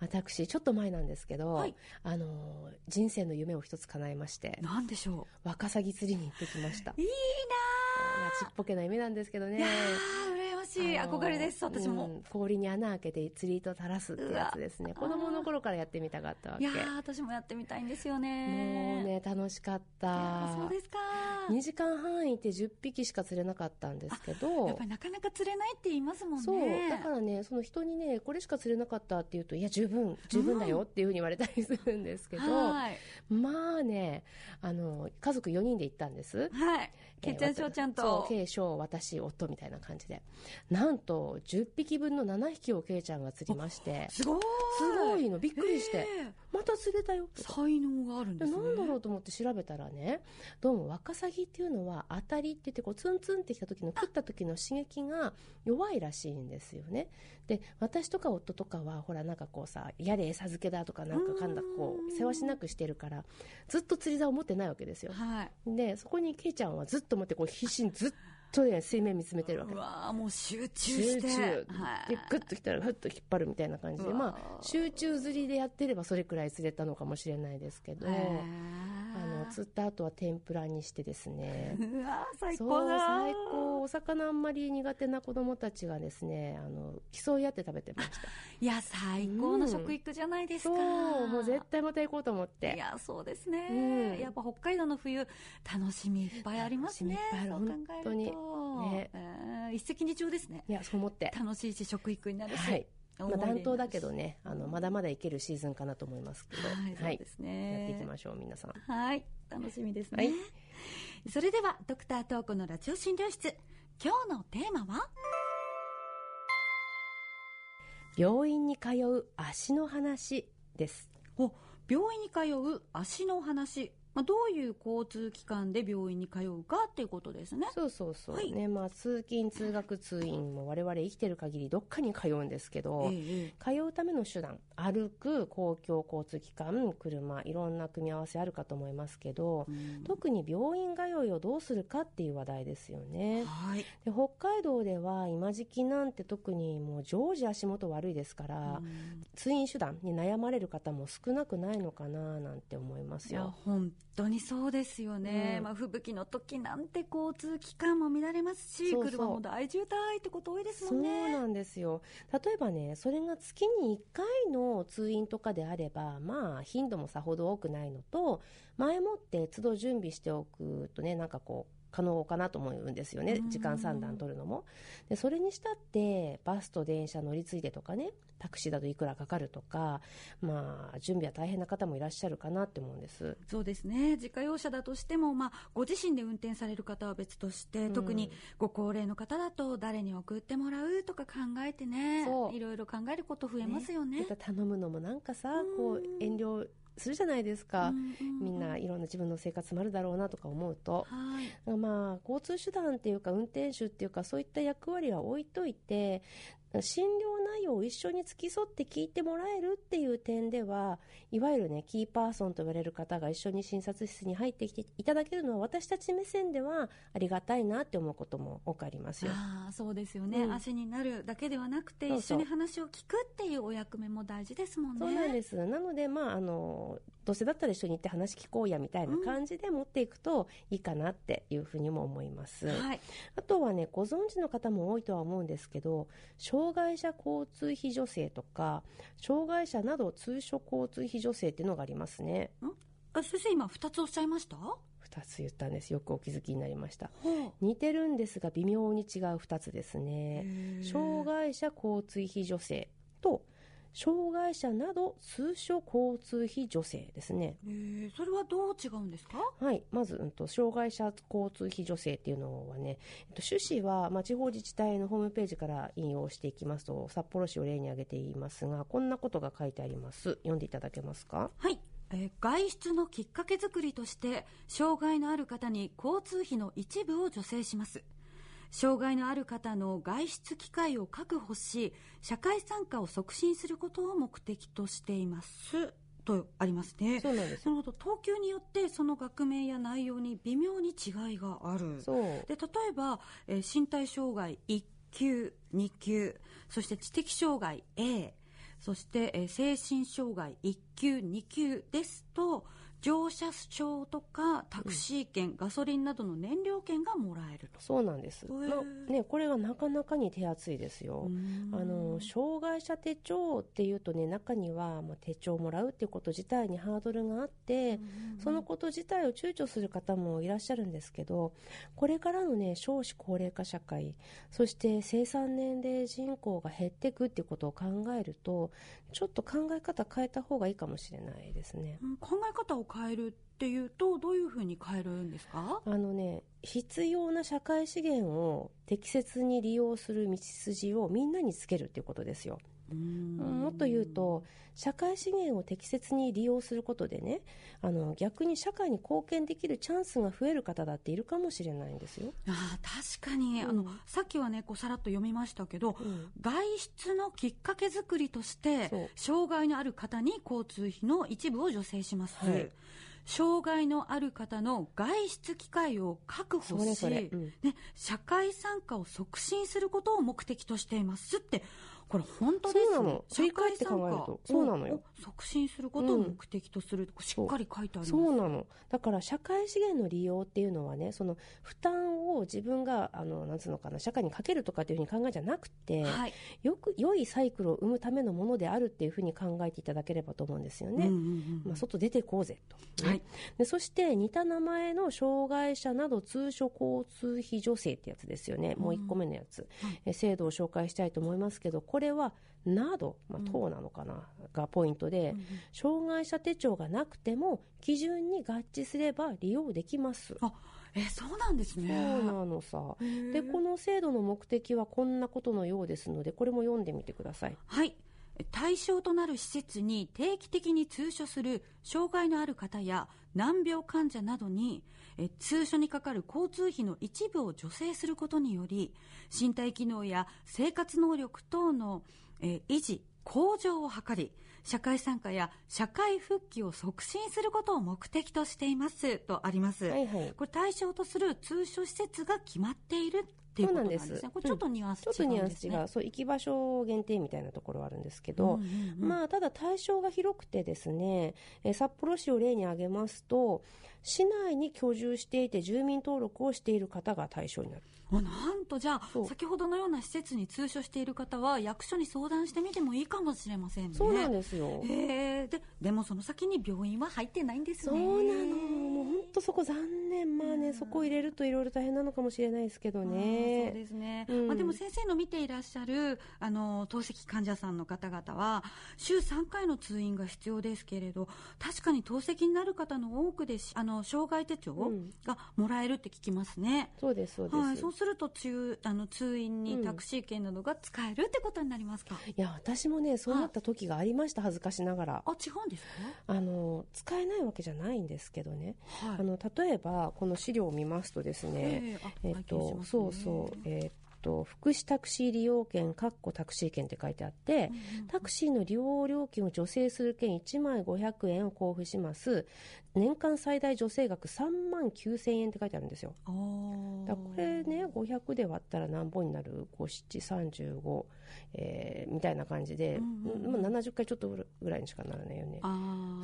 私、ちょっと前なんですけど、はいあの、人生の夢を一つ叶えまして、なんでしょワカサギ釣りに行ってきました。う。いいまあちっぽけな夢なんですけどね。憧れです、私も。うん氷に穴開けて釣り糸垂らすってやつですね。子供の頃からやってみたかったわけ。いやー、私もやってみたいんですよもね。うね、楽しかった。そうですか。2時間半いて10匹しか釣れなかったんですけど、やっぱりなかなか釣れないって言いますもんね。そう。だからね、その人にね、これしか釣れなかったって言うと、いや、十分、十分だよっていうふうに言われたりするんですけど、はい。まあね、あの、家族4人で行ったんです。はい。けっちゃん、しょうちゃんそとう、。ケイ、ショウ、私、夫みたいな感じで。なんと、10匹分の7匹をケイちゃんが釣りまして、すごい。すごいの、びっくりしてまた釣れたよ。才能があるんですね。なんだろうと思って調べたらね、どうもワカサギっていうのは当たりって言ってこうツンツンってきた時の食った時の刺激が弱いらしいんですよね。で、私とか夫とかはほらなんかこうさ、やれ餌漬けだとかなんかかんだこう、世話しなくしてるから、ずっと釣り竿を持ってないわけですよ。はい。で、そこにケイちゃんはずっと持ってこう必死にずっとね、水面見つめてるわけう。わーもう集中して。集中。はいで、グッときたら、ふっと引っ張るみたいな感じで、まあ、集中釣りでやってればそれくらい釣れたのかもしれないですけど、釣った後は天ぷらにしてですね。うわー最高だ最高。お魚あんまり苦手な子供たちがですね、あの、競い合って食べてました。いや、最高の食育じゃないですか。そう、もう絶対また行こうと思って。いや、そうですね。うんやっぱ北海道の冬、楽しみいっぱいありますね。本当にねえー一石二鳥ですね。いや、そう思って。楽しいし、食育になるし。はい。まあ、暖冬だけどね、あの、まだまだいけるシーズンかなと思いますけど。はいそうですねやっていきましょう、皆さん。はい。楽しみですね。はいそれでは、ドクタートークのラジオ診療室。今日のテーマは？病院に通う足の話です。お、病院に通う足の話。まあ、どういう交通機関で病院に通うかっていうことですね。そうそうそう。はいね、まあ、通勤、通学、通院も我々生きてる限りどっかに通うんですけど、ええ通うための手段、歩く、公共交通機関、車、いろんな組み合わせあるかと思いますけど、特に病院通いをどうするかっていう話題ですよね。はい。で北海道では今時期なんて特にもう常時足元悪いですから、通院手段に悩まれる方も少なくないのかななんて思いますいや、よ。本当にそうですよね。うんまあ、吹雪の時なんて交通機関も乱れますし、そうそう車も大渋滞ってこと多いですそうもんね。なんですよ。例えばね、それが月に1回の通院とかであれば、まあ、頻度もさほど多くないのと、前もって都度準備しておくとね、なんかこう、可能かなと思うんですよね。時間算段取るのも。で、それにしたって、バスと電車乗り継いでとかね、タクシーだといくらかかるとか、まあ、準備は大変な方もいらっしゃるかなって思うんです。そうですね。自家用車だとしても、まあ、ご自身で運転される方は別として、特にご高齢の方だと誰に送ってもらうとか考えてね、いろいろ考えること増えますよね。また頼むのもなんかさ、こう、遠慮するじゃないですか。うんうんみんないろんな自分の生活もあるだろうなとか思うと。はい。まあ、交通手段っていうか、運転手っていうか、そういった役割は置いといて、診療内容を一緒に付き添って聞いてもらえるっていう点では、いわゆるね、キーパーソンと言われる方が一緒に診察室に入ってきていただけるのは、私たち目線ではありがたいなって思うことも多くありますよ。ああ、そうですよね、うん足になるだけではなくて、一緒に話を聞くっていうお役目も大事ですもんね。そうなんです。なので、まあ、あの、どうせだったら一緒に行って話聞こうや、みたいな感じで持っていくといいかなっていうふうにも思います。はい。あとはね、ご存知の方も多いとは思うんですけど、障害者交通費助成とか、障害者など通所交通費助成っていうのがありますね。ん？あ先生今二つおっしゃいました？二つ言ったんです。よくお気づきになりました。ほ似てるんですが、微妙に違う二つですね。障害者交通費助成と、障害者など通所交通費助成ですね。う。えー、それはどう違うんですか？はい。まず、うんと、障害者交通費助成っていうのはね、えっと、趣旨は、まあ、地方自治体のホームページから引用していきますと、札幌市を例に挙げて言いますが、こんなことが書いてあります。読んでいただけますか？はい。えー外出のきっかけ作りとして、障害のある方に交通費の一部を助成します。障害のある方の外出機会を確保し、社会参加を促進することを目的としています。とありますね。そうなんですなるほど。等級によってその学名や内容に微妙に違いがある。そうで、例えば、えー身体障害1級、2級、そして知的障害 A、そして、えー精神障害1級2級ですと乗車証とかタクシー券、ガソリンなどの燃料券がもらえると。そうなんです、ね、これがなかなかに手厚いですよ、あの障害者手帳っていうとね中には、まあ、手帳をもらうっていうこと自体にハードルがあって、そのこと自体を躊躇する方もいらっしゃるんですけどこれからのね少子高齢化社会そして生産年齢人口が減っていくっていうことを考えるとちょっと考え方変えた方がいいかもしれないですね。うん考え方を変えるっていうとどういうふうに変えるんですか？あのね必要な社会資源を適切に利用する道筋をみんなにつけるっていうことですよ。もっと言うと社会資源を適切に利用することでねあの逆に社会に貢献できるチャンスが増える方だっているかもしれないんですよ。あー確かに、うん。あのさっきはねこうさらっと読みましたけど、うん。外出のきっかけ作りとして障害のある方に交通費の一部を助成します、はい。障害のある方の外出機会を確保しうん。ね、社会参加を促進することを目的としていますってこれ本当ですねそうなの。振り返って考えると。そうなのよ。を促進することを目的とする、しっかり書いてあります。そうなの。だから社会資源の利用っていうのはねその負担を自分があのなんつうのかな社会にかけるとかっていうふうに考えじゃなくて、はい。よく良いサイクルを生むためのものであるっていうふうに考えていただければと思うんですよね。うんうんうんまあ、外出てこうぜと、ねはい。でそして似た名前の障害者など通所交通費助成ってやつですよね、もう1個目のやつ、はい。え制度を紹介したいと思いますけどこれはなど、まあ、等なのかな、がポイントで、障害者手帳がなくても基準に合致すれば利用できます。あえそうなんですそうねなのさ。でこの制度の目的はこんなことのようですのでこれも読んでみてください。はい。対象となる施設に定期的に通所する障害のある方や難病患者などにえ通所にかかる交通費の一部を助成することにより身体機能や生活能力等のえ維持向上を図り社会参加や社会復帰を促進することを目的としていますとあります、はいはいこれ対象とする通所施設が決まっているっていうことなんですね。これちょっとニュアンスちょっとニュアンス違う。そう行き場所限定みたいなところはあるんですけど、うんうんうんまあ、ただ対象が広くてですね、えー札幌市を例に挙げますと市内に居住していて住民登録をしている方が対象になる。あなんとじゃあ先ほどのような施設に通所している方は役所に相談してみてもいいかもしれませんね。そうなんですよ、へえででもその先に病院は入ってないんですね。そうなの。もう本当そこ残念。まあね、うん。そこ入れるといろいろ大変なのかもしれないですけどあーそうねですね、うんまあ、でも先生の見ていらっしゃるあの透析患者さんの方々は週3回の通院が必要ですけれど確かに透析になる方の多くでしあの障害手帳うん。がもらえるって聞きますね。そうですそうです、はい、そうすると通あの通院にうんタクシー券などが使えるってことになりますか、いや私もねそうなった時がありました恥ずかしながら。あ違うんですあの使えないわけじゃないんですけどね、か、はい。あの例えばこの資料を見ますとですね、ええ。あえっと、ねそうそう、えっと、福祉タクシー利用券、かっこタクシー券って書いてあって、タクシーの利用料金を助成する券1枚500円を交付します。年間最大助成額3万9000円って書いてあるんですよ。だこれね、500で割ったら何本になる ?5、7、35、えーみたいな感じで、うんうんうんまあ、70回ちょっとぐらいにしかならないよね。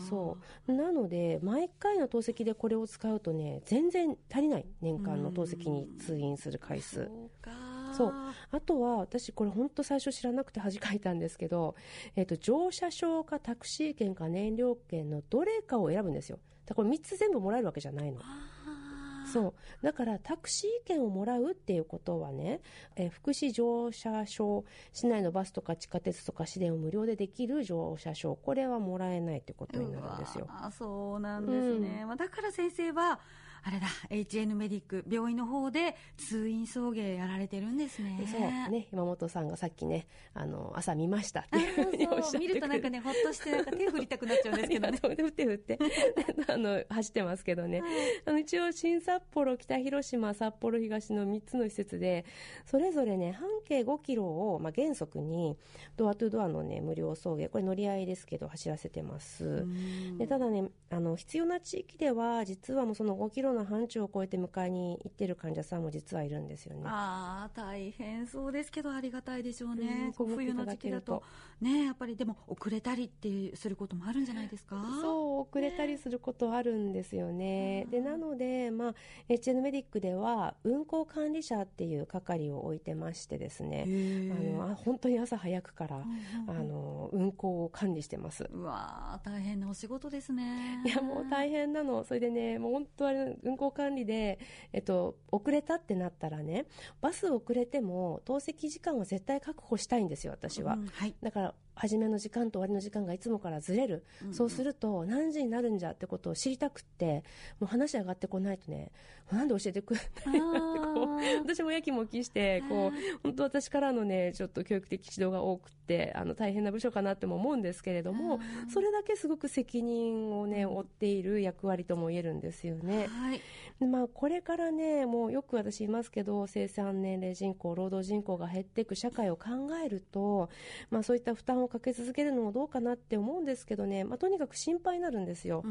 そうなので毎回の透析でこれを使うとね全然足りない年間の透析に通院する回数そうかそう。あとは私これ本当最初知らなくて恥かいたんですけど、えっと乗車証かタクシー券か燃料券のどれかを選ぶんですよ。だからこれ3つ全部もらえるわけじゃないの。あー。そう。だからタクシー券をもらうっていうことはね、えー福祉乗車証市内のバスとか地下鉄とか市電を無料でできる乗車証これはもらえないってことになるんですよ。うわーそうなんですね、まあ、だから先生はあれだ HN メディック病院の方で通院送迎やられてるんですね。そうね山本さんがさっきねあの朝見ましたってあいうふうにおっしゃって。くれてーそう見るとなんかねほっとしてなんか手振りたくなっちゃうんですけどね。振って振って。あの走ってますけどね、あの一応新札幌北広島札幌東の3つの施設でそれぞれね半径5キロを、まあ、原則にドアトゥドアのね無料送迎これ乗り合いですけど走らせてます、うん。でただねあの必要な地域では実はもうその5キロのの範疇を超えて迎えに行ってる患者さんも実はいるんですよね。ああ大変そうですけどありがたいでしょうね、うん冬の時期だと。ねやっぱりでも遅れたりってすることもあるんじゃないですか？そう遅れたりすることあるんですよね。でなので、まあ、HN メディックでは運行管理者っていう係を置いてましてですね。あのあ本当に朝早くから、あの運行を管理してます。うわー大変なお仕事ですね。いやもう大変なの、それでね、もう本当あれ、運行管理で、えっと、遅れたってなったらね、バス遅れても、透析時間は絶対確保したいんですよ、私は。うんはいだから初めの時間と終わりの時間がいつもからずれる、うんうん。そうすると何時になるんじゃってことを知りたくってもう話上がってこないとね。なんで教えてくれないの？ってこう私もやきもきしてこう本当私からのねちょっと教育的指導が多くてあの大変な部署かなっても思うんですけれどもそれだけすごく責任をね負っている役割とも言えるんですよね。はい。でまあ、これからね、もうよく私言いますけど、生産年齢人口、労働人口が減っていく社会を考えると、まあ、そういった負担をかけ続けるのもどうかなって思うんですけどね、まあ、とにかく心配になるんですよ、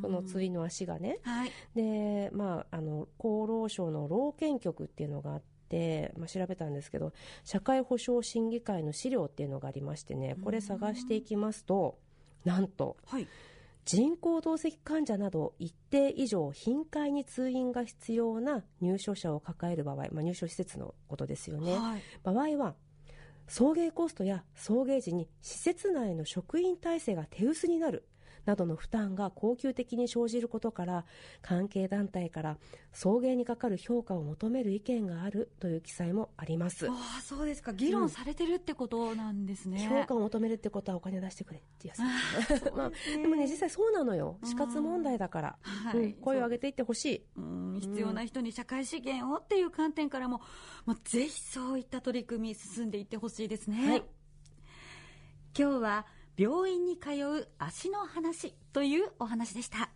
その通院の足がね。はい。で、まあ、あの厚労省の老健局っていうのがあって、まあ、調べたんですけど、社会保障審議会の資料っていうのがありましてね、これ探していきますと、なんと、はい。人工透析患者など一定以上頻回に通院が必要な入所者を抱える場合、まあ、入所施設のことですよね、はい。場合は送迎コストや送迎時に施設内の職員体制が手薄になる。などの負担が恒久的に生じることから関係団体から送迎にかかる評価を求める意見があるという記載もあります。ああそうですか。議論されてるってことなんですね、評価を求めるってことはお金出してくれってやつ。まあでもね実際そうなのよ。死活問題だから、はい。うん。声を上げていってほしい。うん。必要な人に社会資源をっていう観点からも、もうぜひそういった取り組み進んでいってほしいですね、はい。今日は病院に通う足の話というお話でした。